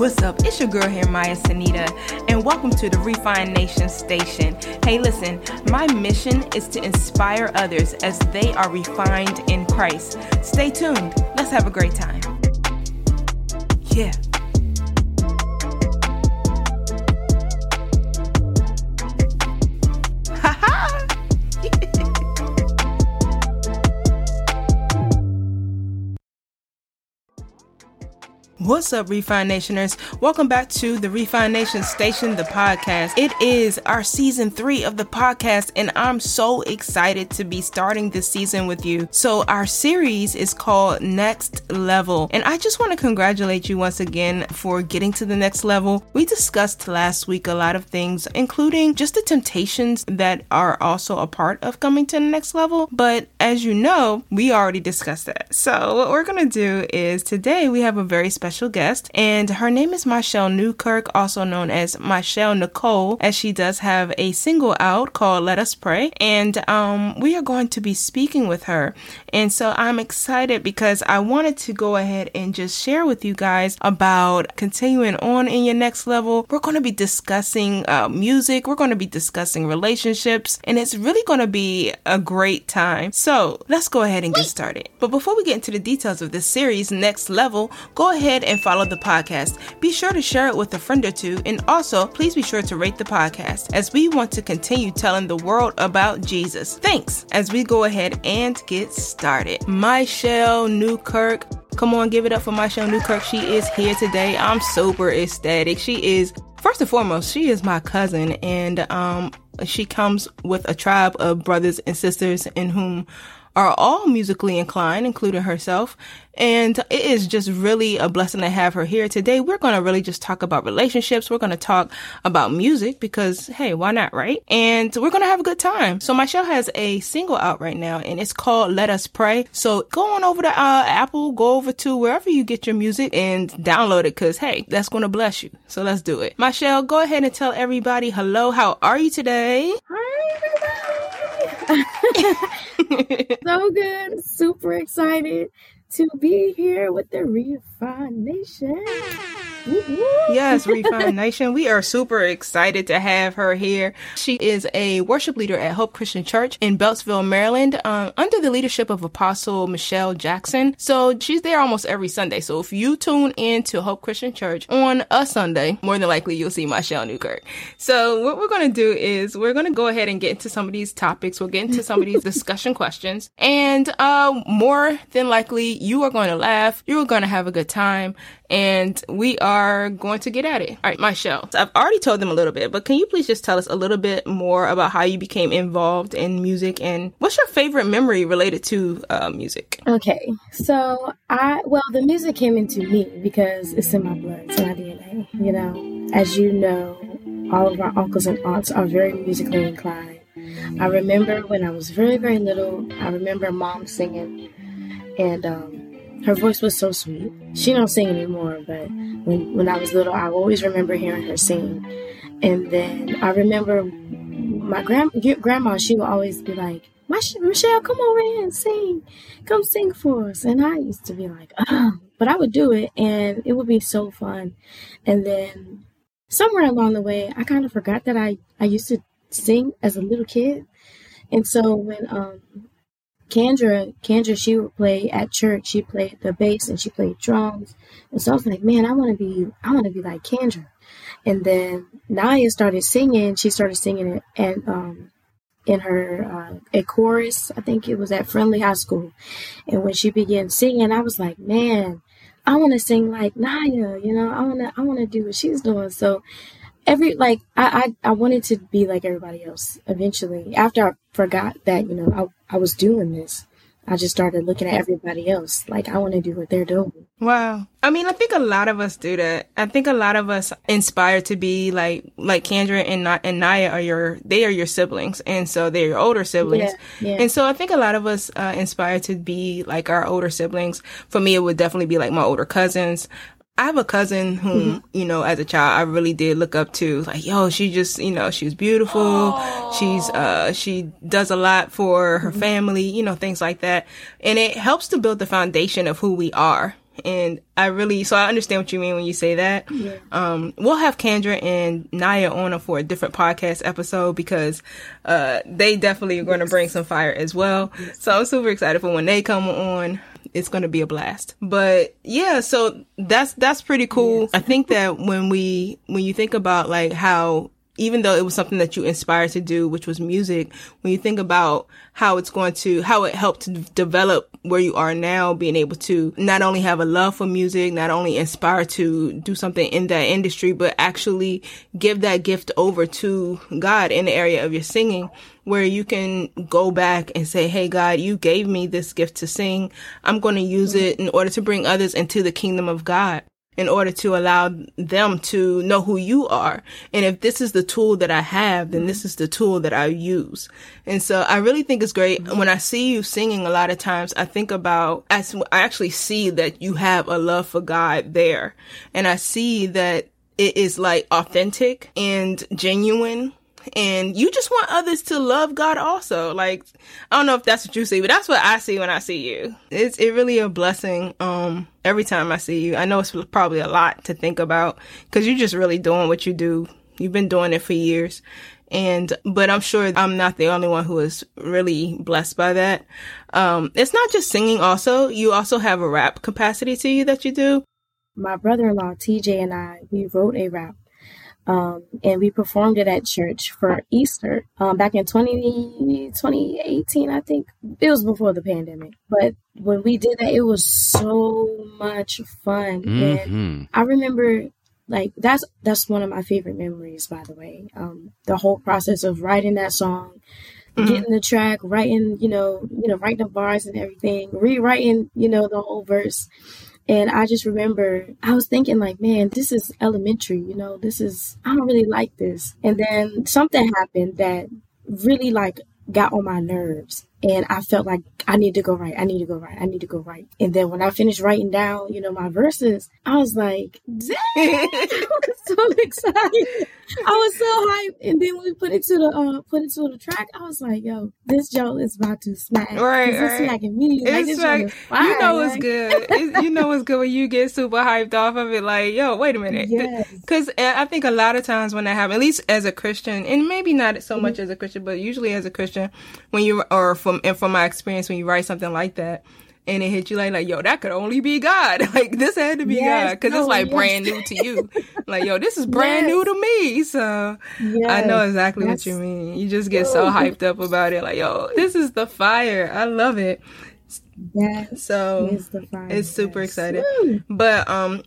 What's up? It's your girl here, Maya Sanita, and welcome to the Refine Nation Station. Hey, listen, my mission is to inspire others as they are refined in Christ. Stay tuned. Let's have a great time. Yeah. What's up, Refine Nationers? Welcome back to the Refine Nation Station, the podcast. It is our season three of the podcast, and I'm so excited to be starting this season with you. So, our series is called Next Level, and I just want to congratulate you once again for getting to the next level. We discussed last week a lot of things, including just the temptations that are also a part of coming to the next level. But as you know, we already discussed that. So, what we're going to do is today we have a very special special guest, and her name is Michelle Newkirk, also known as Myshelle Nicole, as she does have a single out called Let Us Pray. And um, we are going to be speaking with her. And so I'm excited because I wanted to go ahead and just share with you guys about continuing on in your next level. We're going to be discussing uh, music, we're going to be discussing relationships, and it's really going to be a great time. So let's go ahead and get started. But before we get into the details of this series, Next Level, go ahead ahead and follow the podcast. Be sure to share it with a friend or two, and also please be sure to rate the podcast as we want to continue telling the world about Jesus. Thanks as we go ahead and get started. Michelle Newkirk. Come on, give it up for Michelle Newkirk. She is here today. I'm super ecstatic. She is First and foremost, she is my cousin, and um, she comes with a tribe of brothers and sisters in whom are all musically inclined, including herself. And it is just really a blessing to have her here today. We're going to really just talk about relationships. We're going to talk about music because, hey, why not, right? And we're going to have a good time. So Michelle has a single out right now and it's called Let Us Pray. So go on over to uh, Apple, go over to wherever you get your music and download it because, hey, that's going to bless you. So let's do it. Michelle, go ahead and tell everybody hello. How are you today? Hi. so good. Super excited to be here with the Refine Nation. Yes, Refine Nation. We are super excited to have her here. She is a worship leader at Hope Christian Church in Beltsville, Maryland, um, under the leadership of Apostle Michelle Jackson. So she's there almost every Sunday. So if you tune in to Hope Christian Church on a Sunday, more than likely you'll see Michelle Newkirk. So what we're going to do is we're going to go ahead and get into some of these topics. We'll get into some of these discussion questions. And uh, more than likely, you are going to laugh. You're going to have a good time and we are going to get at it. All right, Michelle, I've already told them a little bit, but can you please just tell us a little bit more about how you became involved in music and what's your favorite memory related to uh, music? Okay, so I, well, the music came into me because it's in my blood, it's in my DNA. You know, as you know, all of our uncles and aunts are very musically inclined. I remember when I was very, very little, I remember mom singing, and um, her voice was so sweet. She don't sing anymore, but when when I was little, I always remember hearing her sing. And then I remember my grand grandma. She would always be like, "Michelle, come over here and sing. Come sing for us." And I used to be like, "Oh," but I would do it, and it would be so fun. And then somewhere along the way, I kind of forgot that I I used to sing as a little kid. And so when um Kendra, Kendra, she would play at church. She played the bass and she played drums. And so I was like, man, I want to be, I want to be like Kendra. And then Naya started singing. She started singing it and um, in her uh, a chorus. I think it was at Friendly High School. And when she began singing, I was like, man, I want to sing like Naya. You know, I want to, I want to do what she's doing. So every like I, I I wanted to be like everybody else eventually. After I forgot that you know I I was doing this, I just started looking at everybody else like I want to do what they're doing. Wow. I mean, I think a lot of us do that. I think a lot of us inspire to be like like Kendra and and Naya are your they are your siblings, and so they're your older siblings. Yeah, yeah. And so I think a lot of us uh, inspire to be like our older siblings. For me, it would definitely be like my older cousins. I have a cousin whom, mm-hmm. you know, as a child, I really did look up to. Like, yo, she just, you know, she's beautiful. Oh. She's, uh, she does a lot for her mm-hmm. family, you know, things like that. And it helps to build the foundation of who we are. And I really, so I understand what you mean when you say that. Yeah. Um, we'll have Kendra and Naya on for a different podcast episode because, uh, they definitely are going to bring some fire as well. So I'm super excited for when they come on. It's going to be a blast. But yeah, so that's, that's pretty cool. Yes. I think that when we, when you think about like how even though it was something that you inspired to do, which was music, when you think about how it's going to, how it helped to develop where you are now, being able to not only have a love for music, not only inspire to do something in that industry, but actually give that gift over to God in the area of your singing, where you can go back and say, Hey, God, you gave me this gift to sing. I'm going to use it in order to bring others into the kingdom of God in order to allow them to know who you are. And if this is the tool that I have, then this is the tool that I use. And so I really think it's great. When I see you singing a lot of times, I think about, I actually see that you have a love for God there. And I see that it is like authentic and genuine and you just want others to love God also. Like, I don't know if that's what you see, but that's what I see when I see you. It's it really a blessing. Um, every time I see you, I know it's probably a lot to think about because you're just really doing what you do. You've been doing it for years. And, but I'm sure I'm not the only one who is really blessed by that. Um, it's not just singing also. You also have a rap capacity to you that you do. My brother-in-law, TJ and I, we wrote a rap um, and we performed it at church for Easter um, back in 20, 2018, I think. It was before the pandemic. But when we did that, it was so much fun. Mm-hmm. And I remember like that's that's one of my favorite memories by the way um, the whole process of writing that song mm-hmm. getting the track writing you know you know writing the bars and everything rewriting you know the whole verse and I just remember I was thinking like, man, this is elementary, you know, this is, I don't really like this. And then something happened that really like got on my nerves and I felt like I need to go right. I need to go right. I need to go right. And then when I finished writing down, you know, my verses, I was like, dang, I was so excited. I was so hyped. And then when we put it to the uh, put it to the track, I was like, yo, this joke is about to smack. Right, right. It's smacking me. Like, it's like, fire, you know it's good. It's, you know it's good when you get super hyped off of it. Like, yo, wait a minute. Because yes. I think a lot of times when that happens, at least as a Christian, and maybe not so much mm-hmm. as a Christian, but usually as a Christian, when you or from and from my experience, when you write something like that, and it hit you like, like, yo, that could only be God. like, this had to be yes, God. Cause no, it's like yes. brand new to you. like, yo, this is brand yes. new to me. So I know exactly That's... what you mean. You just get so hyped up about it. Like, yo, this is the fire. I love it. That so it's super exciting. But um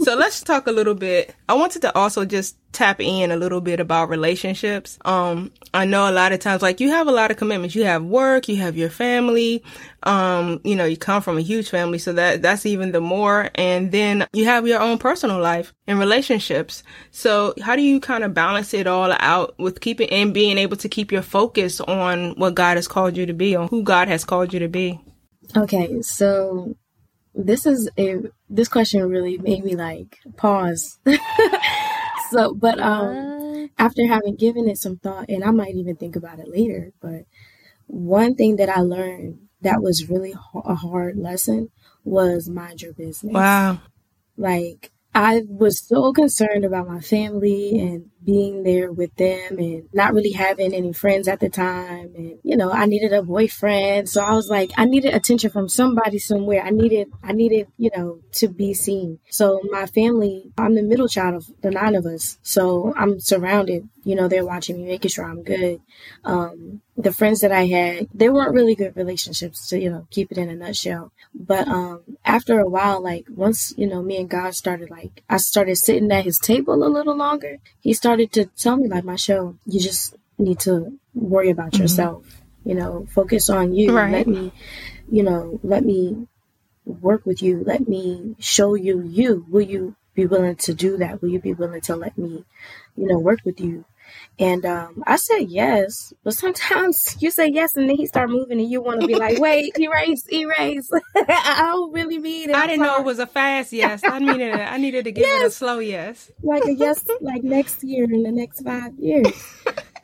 so let's talk a little bit. I wanted to also just tap in a little bit about relationships. Um, I know a lot of times, like you have a lot of commitments. You have work, you have your family. Um, you know, you come from a huge family, so that that's even the more. And then you have your own personal life and relationships. So how do you kind of balance it all out with keeping and being able to keep your focus on what God has called you to be, on who God has called you to be? Okay, so this is a this question really made me like pause. so, but um, after having given it some thought, and I might even think about it later, but one thing that I learned that was really a hard lesson was mind your business. Wow. Like I was so concerned about my family and being there with them and not really having any friends at the time. And, you know, I needed a boyfriend. So I was like, I needed attention from somebody somewhere. I needed, I needed, you know, to be seen. So my family, I'm the middle child of the nine of us. So I'm surrounded, you know, they're watching me, making sure I'm good. Um, the friends that I had, they weren't really good relationships to, you know, keep it in a nutshell. But um after a while, like once, you know, me and God started like I started sitting at his table a little longer, he started to tell me like Michelle, you just need to worry about mm-hmm. yourself. You know, focus on you. Right. Let me, you know, let me work with you. Let me show you you. Will you be willing to do that? Will you be willing to let me, you know, work with you? And um, I said yes, but sometimes you say yes and then he start moving and you want to be like, wait, erase, erase. I don't really mean it. I didn't know it was a fast yes. I needed, I needed to give yes. it a slow yes. Like a yes, like next year in the next five years.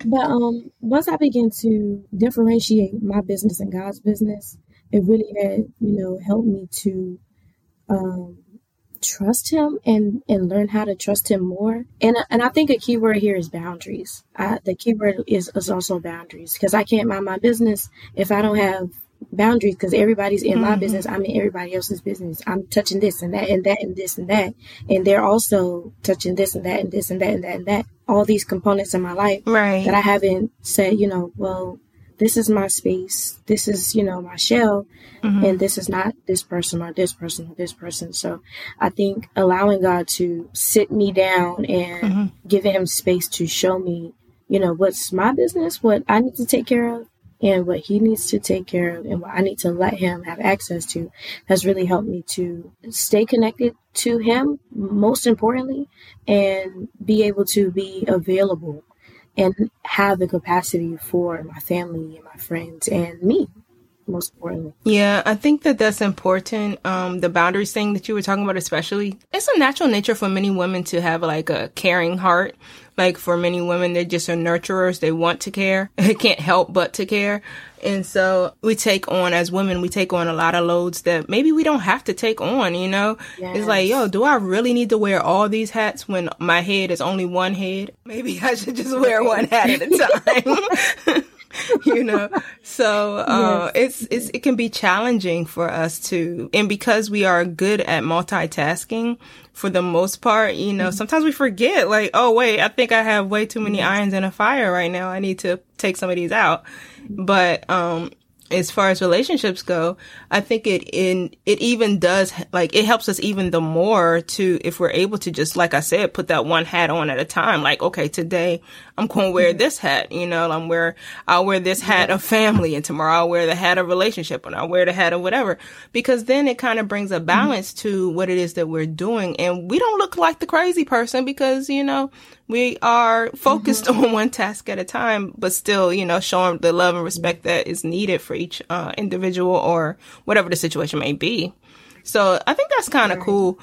but um, once I began to differentiate my business and God's business, it really had, you know, helped me to um, trust him and and learn how to trust him more. And and i think a key word here is boundaries. I, the key word is, is also boundaries because i can't mind my business if i don't have boundaries because everybody's in mm-hmm. my business i'm in everybody else's business. I'm touching this and that and that and this and that. And they're also touching this and that and this and that and that and that. All these components in my life right. that i haven't said you know well this is my space. This is, you know, my shell. Mm-hmm. And this is not this person or this person or this person. So I think allowing God to sit me down and mm-hmm. giving him space to show me, you know, what's my business, what I need to take care of, and what he needs to take care of and what I need to let him have access to has really helped me to stay connected to him, most importantly, and be able to be available and have the capacity for my family and my friends and me most importantly. Yeah, I think that that's important. Um, the boundaries thing that you were talking about, especially, it's a natural nature for many women to have like a caring heart. Like for many women, they just are nurturers. They want to care. They can't help but to care. And so we take on, as women, we take on a lot of loads that maybe we don't have to take on, you know? Yes. It's like, yo, do I really need to wear all these hats when my head is only one head? Maybe I should just wear one hat at a time. you know so uh, yes. it's, it's it can be challenging for us to and because we are good at multitasking for the most part you know mm-hmm. sometimes we forget like oh wait i think i have way too many irons in a fire right now i need to take some of these out but um as far as relationships go, I think it in it even does like it helps us even the more to if we're able to just like I said put that one hat on at a time. Like okay, today I'm going to wear mm-hmm. this hat. You know, I'm wear I'll wear this hat of family, and tomorrow I'll wear the hat of relationship, and I'll wear the hat of whatever. Because then it kind of brings a mm-hmm. balance mm-hmm. to what it is that we're doing, and we don't look like the crazy person because you know we are focused mm-hmm. on one task at a time, but still, you know, showing the love and respect that is needed for each uh, individual or whatever the situation may be. So I think that's kind of right. cool.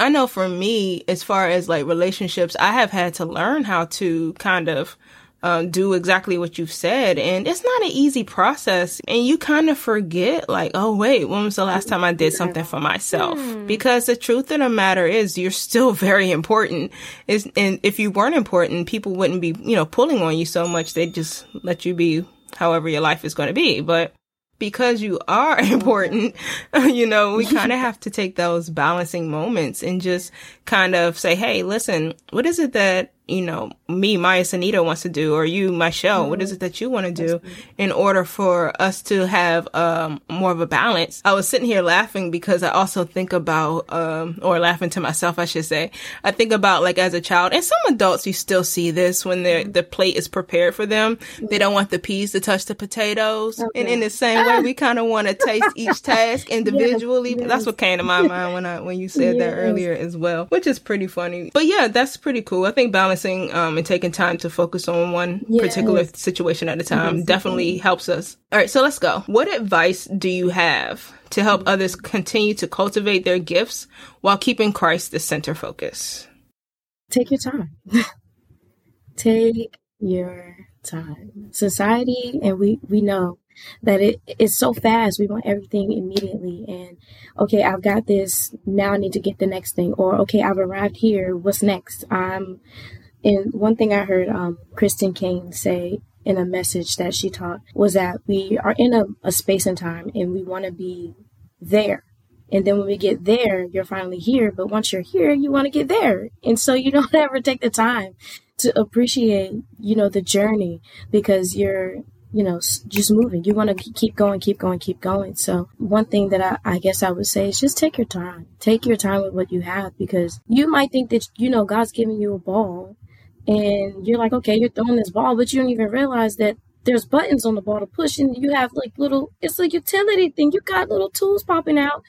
I know for me, as far as like relationships, I have had to learn how to kind of um, do exactly what you've said. And it's not an easy process. And you kind of forget, like, oh, wait, when was the last time I did something for myself? Hmm. Because the truth of the matter is, you're still very important. Is and if you weren't important, people wouldn't be, you know, pulling on you so much. They'd just let you be however your life is going to be. But because you are important, you know, we kind of have to take those balancing moments and just kind of say, Hey, listen, what is it that you know, me, Maya Sanita wants to do, or you, Michelle, mm-hmm. what is it that you want to do in order for us to have um, more of a balance? I was sitting here laughing because I also think about, um, or laughing to myself, I should say. I think about like as a child, and some adults, you still see this when mm-hmm. the plate is prepared for them. Mm-hmm. They don't want the peas to touch the potatoes. Okay. And in the same way, we kind of want to taste each task individually. Yes, yes. That's what came to my mind when I, when you said yes. that earlier as well, which is pretty funny. But yeah, that's pretty cool. I think balance balancing um, and taking time to focus on one yes. particular situation at a time mm-hmm. definitely helps us. All right, so let's go. What advice do you have to help others continue to cultivate their gifts while keeping Christ the center focus? Take your time. Take your time. Society, and we, we know that it is so fast. We want everything immediately. And okay, I've got this. Now I need to get the next thing. Or okay, I've arrived here. What's next? I'm and one thing I heard um, Christine Caine say in a message that she taught was that we are in a, a space and time and we want to be there. And then when we get there, you're finally here. But once you're here, you want to get there. And so you don't ever take the time to appreciate, you know, the journey because you're, you know, just moving. You want to keep going, keep going, keep going. So one thing that I, I guess I would say is just take your time. Take your time with what you have because you might think that, you know, God's giving you a ball and you're like, okay, you're throwing this ball, but you don't even realize that there's buttons on the ball to push, and you have like little, it's a utility thing. You got little tools popping out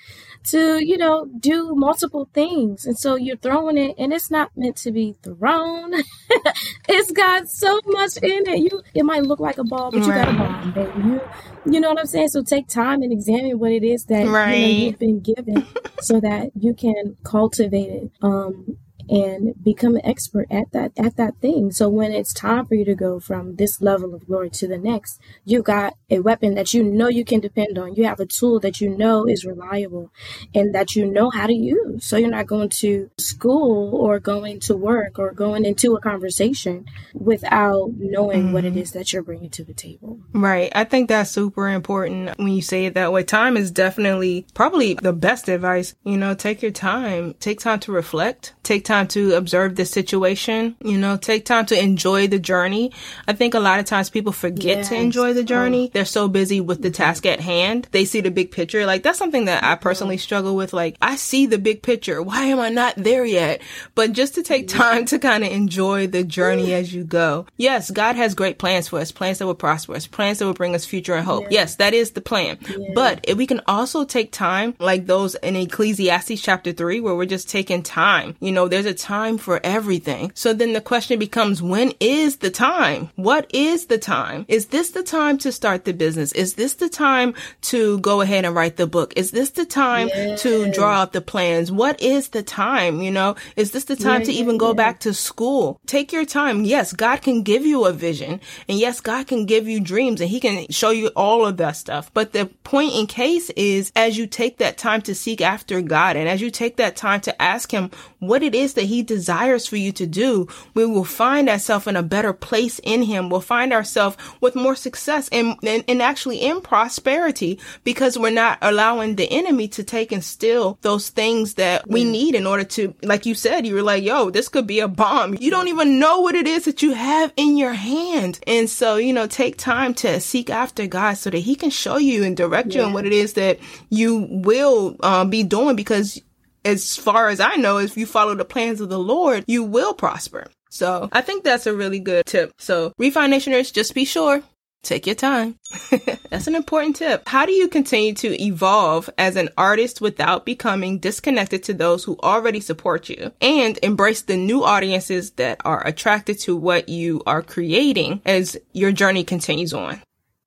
to, you know, do multiple things. And so you're throwing it, and it's not meant to be thrown. it's got so much in it. You, it might look like a ball, but you got a ball, baby. You, you know what I'm saying? So take time and examine what it is that right. you know, you've been given so that you can cultivate it. Um, and become an expert at that at that thing. So when it's time for you to go from this level of glory to the next, you got a weapon that you know you can depend on. You have a tool that you know is reliable and that you know how to use. So you're not going to school or going to work or going into a conversation without knowing mm-hmm. what it mm-hmm. that you're bringing to the table. Right. I think that's super important when you say it that way. Time is definitely probably the best advice. You know, take your time, take time to reflect, take time to observe the situation, you know, take time to enjoy the journey. I think a lot of times people forget yes. to enjoy the journey. Oh. They're so busy with the task at hand. They see the big picture. Like that's something that I personally struggle with. Like I see the big picture. Why am I not there yet? But just to take time to kind of enjoy the journey as you go. Yes, God has great plans for us, plans that will prosper us, plans that will bring us future and hope. Yeah. Yes, that is the plan. Yeah. But if we can also take time like those in Ecclesiastes chapter 3 where we're just taking time. You know, there's a time for everything. So then the question becomes when is the time? What is the time? Is this the time to start the business? Is this the time to go ahead and write the book? Is this the time yes. to draw out the plans? What is the time? You know, is this the time yeah, to even go back to school? Take your time. Yes, God can give you a vision and yes, God can give you dreams and he can show you all of that stuff. But the point in case is as you take that time to seek after God and as you take that time to ask him what it is that he desires for you to do, we will find ourselves in a better place in him. We'll find ourselves with more success and, and, and actually in prosperity because we're not allowing the enemy to take and steal those things that we need in order to, like you said, you were like, yo, this could be a bomb. You don't even know what it is that you have in your hand. And so, you know, take time to seek after God so that he can show you and direct yeah. you on what it is that you will um, be doing because as far as I know, if you follow the plans of the Lord, you will prosper. So I think that's a really good tip. So Refine Nationers, just be sure Take your time. That's an important tip. How do you continue to evolve as an artist without becoming disconnected to those who already support you and embrace the new audiences that are attracted to what you are creating as your journey continues on?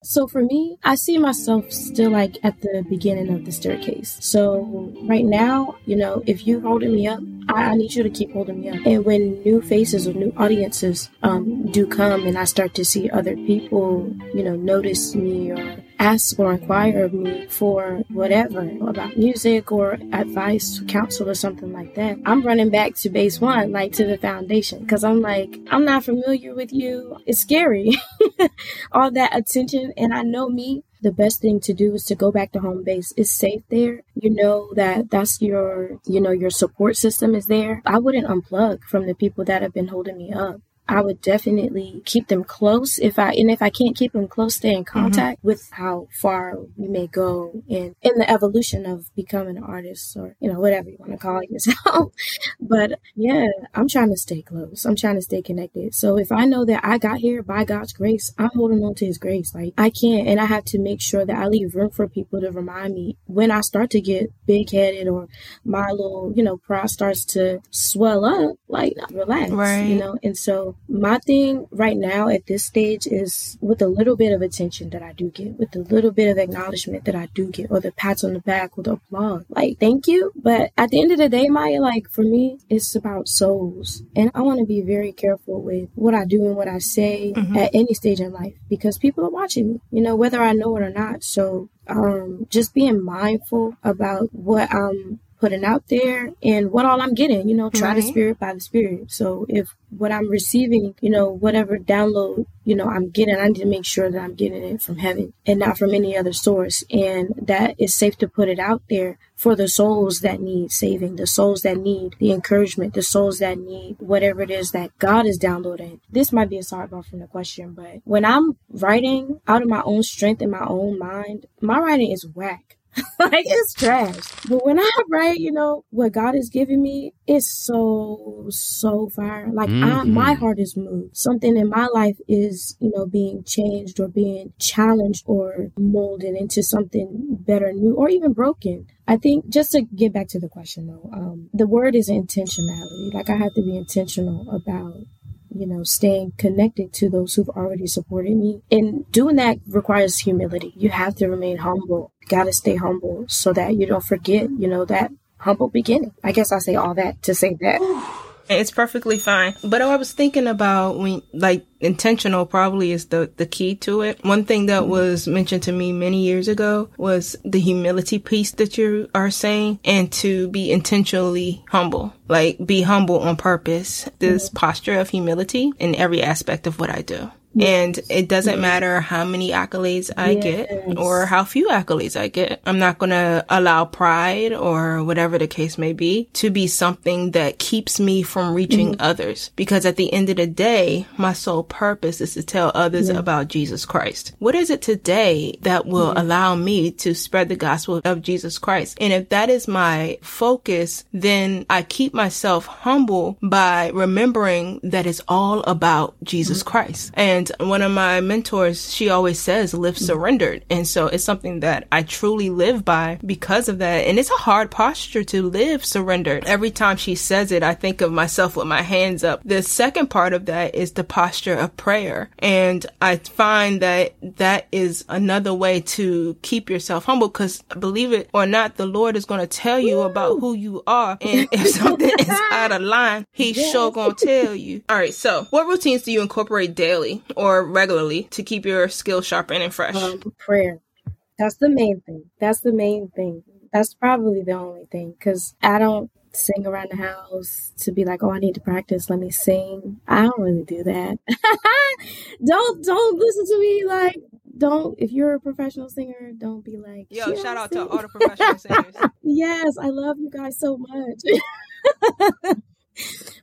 So for me, I see myself still like at the beginning of the staircase. So right now, you know, if you're holding me up, I, I need you to keep holding me up. And when new faces or new audiences um, do come and I start to see other people, you know, notice me or ask or inquire of me for whatever about music or advice, counsel, or something like that, I'm running back to base one, like to the foundation, because I'm like, I'm not familiar with you. It's scary. All that attention. And I know me, the best thing to do is to go back to home base. It's safe there. You know that that's your, you know, your support system is there. I wouldn't unplug from the people that have been holding me up. I would definitely keep them close if I and if I can't keep them close, stay in mm-hmm. contact mm-hmm. with how far we may go in in the evolution of becoming an artist or you know whatever you want to call yourself. but yeah, I'm trying to stay close. I'm trying to stay connected. So if I know that I got here by God's grace, I'm holding on to His grace. Like I can't, and I have to make sure that I leave room for people to remind me when I start to get big headed or my little you know pride starts to swell up. Like relax, right. you know. And so my thing right now at this stage is with a little bit of attention that I do get, with a little bit of acknowledgement that I do get, or the pats on the back or the applause. Like, thank you. But at the end of the day, Maya, like for me, it's about souls. And I want to be very careful with what I do and what I say mm-hmm. at any stage in life because people are watching me, you know, whether I know it or not. So um, just being mindful about what I'm putting out there and what all I'm getting, you know, try right. the spirit by the spirit. So if what I'm receiving, you know, whatever download, you know, I'm getting, I need to make sure that I'm getting it from heaven and not from any other source. And that is safe to put it out there for the souls that need saving, the souls that need the encouragement, the souls that need whatever it is that God is downloading. This might be a sidebar from the question, but when I'm writing out of my own strength and my own mind, my writing is whack. like it's trash. But when I write, you know, what God has given me, it's so, so fire. Like mm-hmm. I, my heart is moved. Something in my life is, you know, being changed or being challenged or molded into something better, new, or even broken. I think just to get back to the question though, um, the word is intentionality. Like I have to be intentional about you know, staying connected to those who've already supported me. And doing that requires humility. You have to remain humble. Gotta stay humble so that you don't forget, you know, that humble beginning. I guess I say all that to say that. It's perfectly fine. But I was thinking about when, like, intentional probably is the, the key to it. One thing that was mentioned to me many years ago was the humility piece that you are saying and to be intentionally humble. Like, be humble on purpose. This mm-hmm. posture of humility in every aspect of what I do. And it doesn't matter how many accolades I yes. get or how few accolades I get. I'm not going to allow pride or whatever the case may be to be something that keeps me from reaching mm-hmm. others. Because at the end of the day, my sole purpose is to tell others yeah. about Jesus Christ. What is it today that will yeah. allow me to spread the gospel of Jesus Christ? And if that is my focus, then I keep myself humble by remembering that it's all about Jesus mm-hmm. Christ. And and one of my mentors, she always says, live mm. surrendered. And so it's something that I truly live by because of that. And it's a hard posture to live surrendered. Every time she says it, I think of myself with my hands up. The second part of that is the posture of prayer. And I find that that is another way to keep yourself humble because believe it or not, the Lord is going to tell you Woo! about who you are. And if something is out of line, he's yes. sure going to tell you. All right. So what routines do you incorporate daily or regularly to keep your skills sharpened and fresh? Um, prayer. That's the main thing. That's the main thing. That's probably the only thing because I don't sing around the house to be like, oh, I need to practice. Let me sing. I don't really do that. don't don't listen to me like don't if you're a professional singer, don't be like Yo, shout out to all the professional singers. yes, I love you guys so much.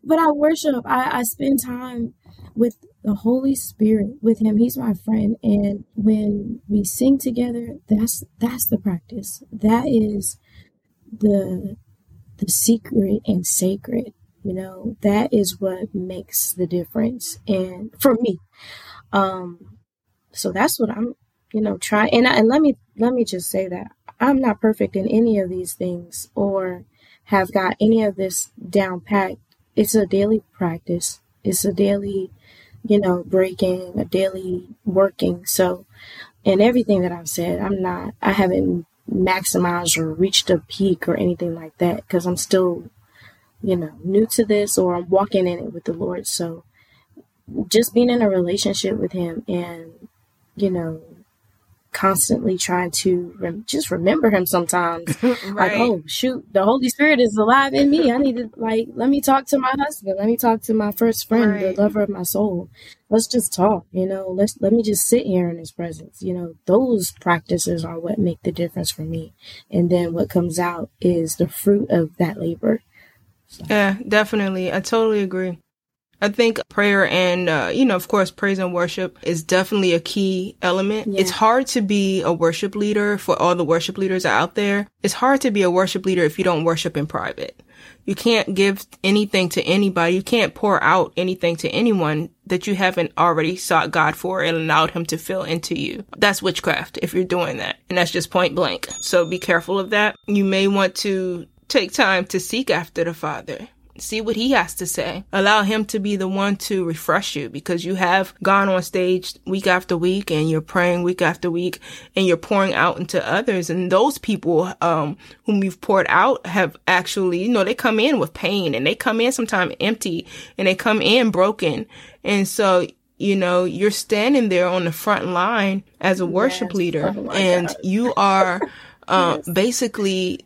but I worship. I, I spend time with the Holy Spirit with him. He's my friend. And when we sing together, that's that's the practice. That is the the secret and sacred. You know, that is what makes the difference. And for me, um, so that's what I'm, you know, trying. And, and let me let me just say that I'm not perfect in any of these things or have got any of this down pat. It's a daily practice. It's a daily you know, breaking, a daily working. So, and everything that I've said, I'm not, I haven't maximized or reached a peak or anything like that because I'm still, you know, new to this or I'm walking in it with the Lord. So, just being in a relationship with Him and, you know, constantly trying to rem- just remember him sometimes. Right. like oh shoot the holy spirit is alive in me. I need to like let me talk to my husband. Let me talk to my first friend right. the lover of my soul. Let's just talk you know. Let's let me just sit here in his presence. You know those practices are what make the difference for me. And then what comes out is the fruit of that labor. So. yeah definitely. I totally agree I think prayer and, uh, you know, of course, praise and worship is definitely a key element. Yeah. It's hard to be a worship leader for all the worship leaders out there. It's hard to be a worship leader if you don't worship in private. You can't give anything to anybody. You can't pour out anything to anyone that you haven't already sought God for and allowed him to fill into you. That's witchcraft if you're doing that. And that's just point blank. So be careful of that. You may want to take time to seek after the Father see what he has to say. Allow him to be the one to refresh you because you have gone on stage week after week and you're praying week after week and you're pouring out into others. And those people, um, whom you've poured out have actually, you know, they come in with pain and they come in sometimes empty and they come in broken. And so, you know, you're standing there on the front line as a worship yes. leader oh and you are, uh, yes. basically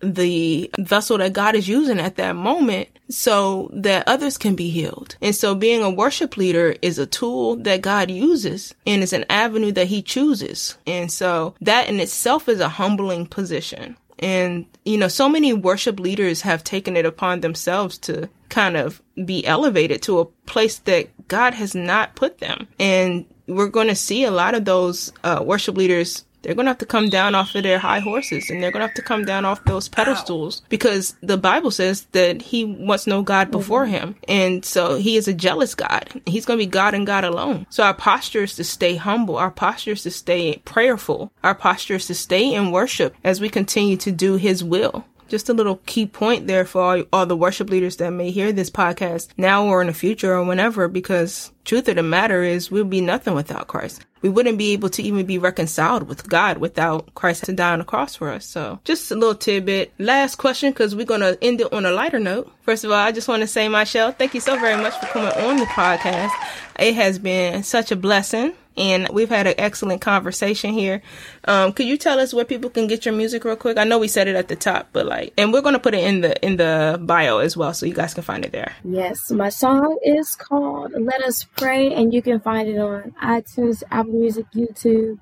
the vessel that God is using at that moment so that others can be healed. And so being a worship leader is a tool that God uses and it's an avenue that he chooses. And so that in itself is a humbling position. And, you know, so many worship leaders have taken it upon themselves to kind of be elevated to a place that God has not put them. And we're going to see a lot of those uh, worship leaders they're going to have to come down off of their high horses and they're going to have to come down off those pedestals wow. because the Bible says that he wants no God before mm-hmm. him. And so he is a jealous God. He's going to be God and God alone. So our posture is to stay humble. Our posture is to stay prayerful. Our posture is to stay in worship as we continue to do his will just a little key point there for all, all the worship leaders that may hear this podcast now or in the future or whenever, because truth of the matter is we'd be nothing without Christ. We wouldn't be able to even be reconciled with God without Christ to die on the cross for us. So just a little tidbit. Last question, because we're going to end it on a lighter note. First of all, I just want to say, Michelle, thank you so very much for coming on the podcast. It has been such a blessing and we've had an excellent conversation here. Um, could you tell us where people can get your music real quick? I know we said it at the top, but like, and we're gonna put it in the in the bio as well, so you guys can find it there. Yes, my song is called "Let Us Pray," and you can find it on iTunes, Apple Music, YouTube.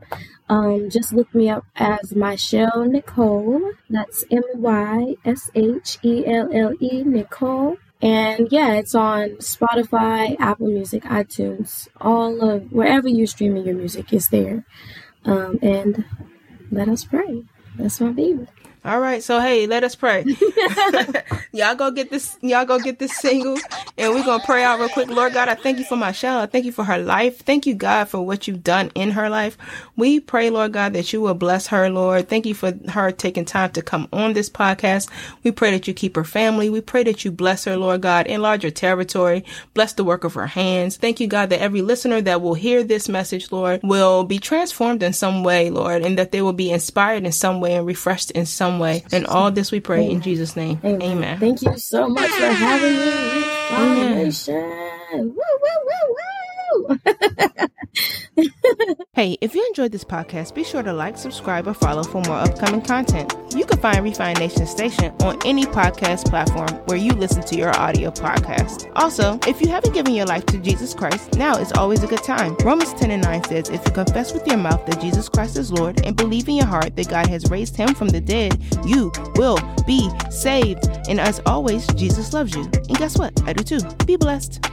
Um, just look me up as Myshelle Nicole. That's M Y S H E L L E Nicole. And yeah, it's on Spotify, Apple Music, iTunes, all of wherever you're streaming your music is there. Um, and let us pray. That's my baby. All right, so hey, let us pray. y'all go get this. Y'all go get this single, and we're gonna pray out real quick. Lord God, I thank you for Michelle. I thank you for her life. Thank you, God, for what you've done in her life. We pray, Lord God, that you will bless her, Lord. Thank you for her taking time to come on this podcast. We pray that you keep her family. We pray that you bless her, Lord God, enlarge her territory, bless the work of her hands. Thank you, God, that every listener that will hear this message, Lord, will be transformed in some way, Lord, and that they will be inspired in some way and refreshed in some some way. And all this we pray Amen. in Jesus' name. Amen. Amen. Thank you so much for having me. Amen. Woo, woo, woo, woo. hey, if you enjoyed this podcast, be sure to like, subscribe, or follow for more upcoming content. You can find Refine Nation Station on any podcast platform where you listen to your audio podcast. Also, if you haven't given your life to Jesus Christ, now is always a good time. Romans 10 and 9 says, If you confess with your mouth that Jesus Christ is Lord and believe in your heart that God has raised him from the dead, you will be saved. And as always, Jesus loves you. And guess what? I do too. Be blessed.